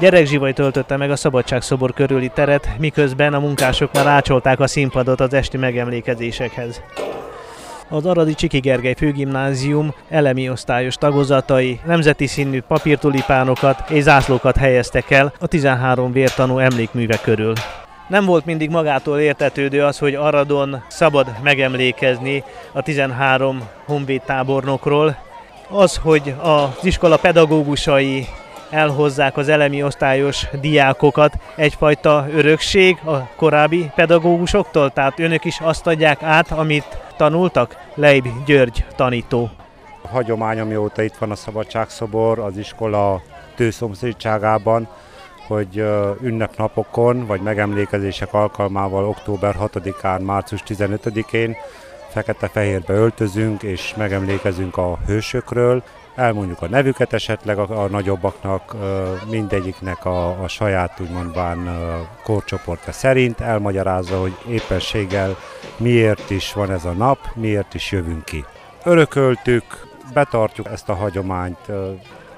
Gyerekzsivaj töltötte meg a Szabadságszobor körüli teret, miközben a munkások már ácsolták a színpadot az esti megemlékezésekhez. Az Aradi Csiki Gergely Főgimnázium elemi osztályos tagozatai nemzeti színű papírtulipánokat és zászlókat helyeztek el a 13 vértanú emlékműve körül. Nem volt mindig magától értetődő az, hogy Aradon szabad megemlékezni a 13 honvéd tábornokról. Az, hogy az iskola pedagógusai elhozzák az elemi osztályos diákokat egyfajta örökség a korábbi pedagógusoktól, tehát önök is azt adják át, amit tanultak? Leib György tanító. A hagyomány, amióta itt van a Szabadságszobor, az iskola tőszomszédságában, hogy ünnepnapokon vagy megemlékezések alkalmával október 6-án, március 15-én fekete-fehérbe öltözünk és megemlékezünk a hősökről, elmondjuk a nevüket esetleg a, a nagyobbaknak, mindegyiknek a, a saját úgymondván korcsoportja szerint, elmagyarázza, hogy éppenséggel miért is van ez a nap, miért is jövünk ki. Örököltük, betartjuk ezt a hagyományt,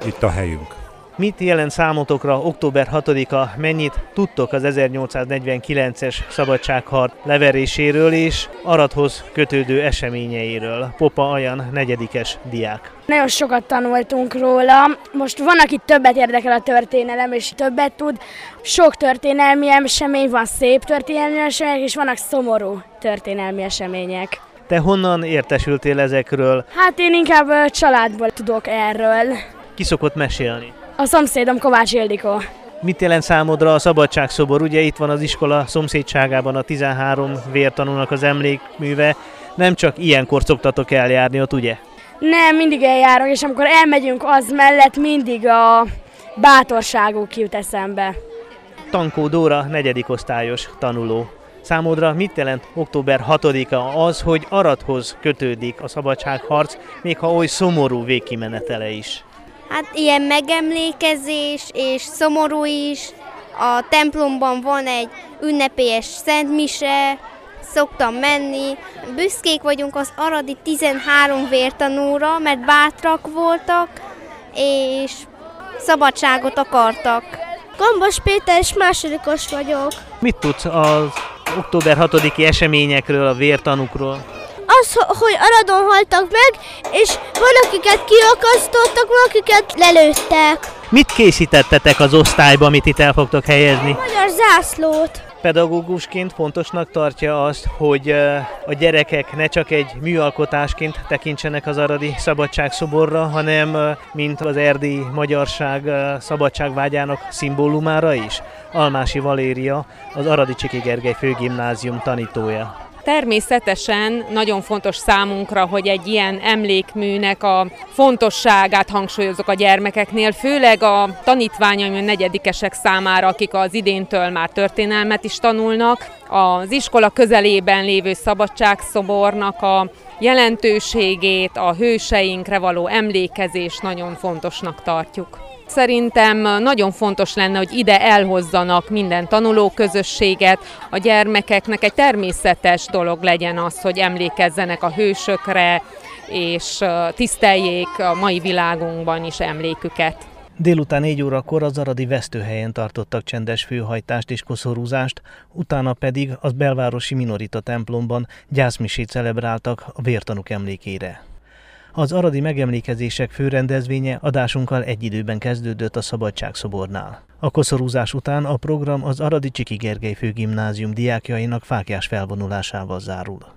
itt a helyünk. Mit jelent számotokra október 6-a, mennyit tudtok az 1849-es szabadságharc leveréséről és Arathoz kötődő eseményeiről? Popa Ajan, negyedikes diák. Nagyon sokat tanultunk róla. Most van, aki többet érdekel a történelem, és többet tud. Sok történelmi esemény van, szép történelmi események, és vannak szomorú történelmi események. Te honnan értesültél ezekről? Hát én inkább családból tudok erről. Ki szokott mesélni? A szomszédom Kovács Ildikó. Mit jelent számodra a szabadságszobor? Ugye itt van az iskola szomszédságában a 13 vértanúnak az emlékműve. Nem csak ilyenkor szoktatok eljárni ott, ugye? Nem, mindig eljárok, és amikor elmegyünk az mellett, mindig a bátorságuk jut eszembe. Tankó Dóra, negyedik osztályos tanuló. Számodra mit jelent október 6-a az, hogy Arathoz kötődik a szabadságharc, még ha oly szomorú végkimenetele is? Hát ilyen megemlékezés és szomorú is. A templomban van egy ünnepélyes szentmise, szoktam menni. Büszkék vagyunk az aradi 13 vértanúra, mert bátrak voltak, és szabadságot akartak. Gombos Péter és másodikos vagyok. Mit tudsz az október 6-i eseményekről, a vértanukról? Az, hogy Aradon haltak meg, és van, akiket kiakasztottak, van, akiket lelőttek. Mit készítettetek az osztályba, amit itt el fogtok helyezni? A magyar zászlót. Pedagógusként fontosnak tartja azt, hogy a gyerekek ne csak egy műalkotásként tekintsenek az aradi szabadságszoborra, hanem mint az erdélyi magyarság szabadságvágyának szimbólumára is. Almási Valéria, az Aradi Csiki Gergely Főgimnázium tanítója. Természetesen nagyon fontos számunkra, hogy egy ilyen emlékműnek a fontosságát hangsúlyozok a gyermekeknél, főleg a tanítványaim a negyedikesek számára, akik az idéntől már történelmet is tanulnak. Az iskola közelében lévő szabadságszobornak a jelentőségét, a hőseinkre való emlékezés nagyon fontosnak tartjuk. Szerintem nagyon fontos lenne, hogy ide elhozzanak minden tanulóközösséget, a gyermekeknek egy természetes dolog legyen az, hogy emlékezzenek a hősökre, és tiszteljék a mai világunkban is emléküket. Délután 4 órakor az aradi vesztőhelyen tartottak csendes főhajtást és koszorúzást, utána pedig az belvárosi minorita templomban gyászmisét celebráltak a vértanuk emlékére. Az aradi megemlékezések főrendezvénye adásunkkal egy időben kezdődött a Szabadságszobornál. A koszorúzás után a program az Aradi Csiki Gergely Főgimnázium diákjainak fákjás felvonulásával zárul.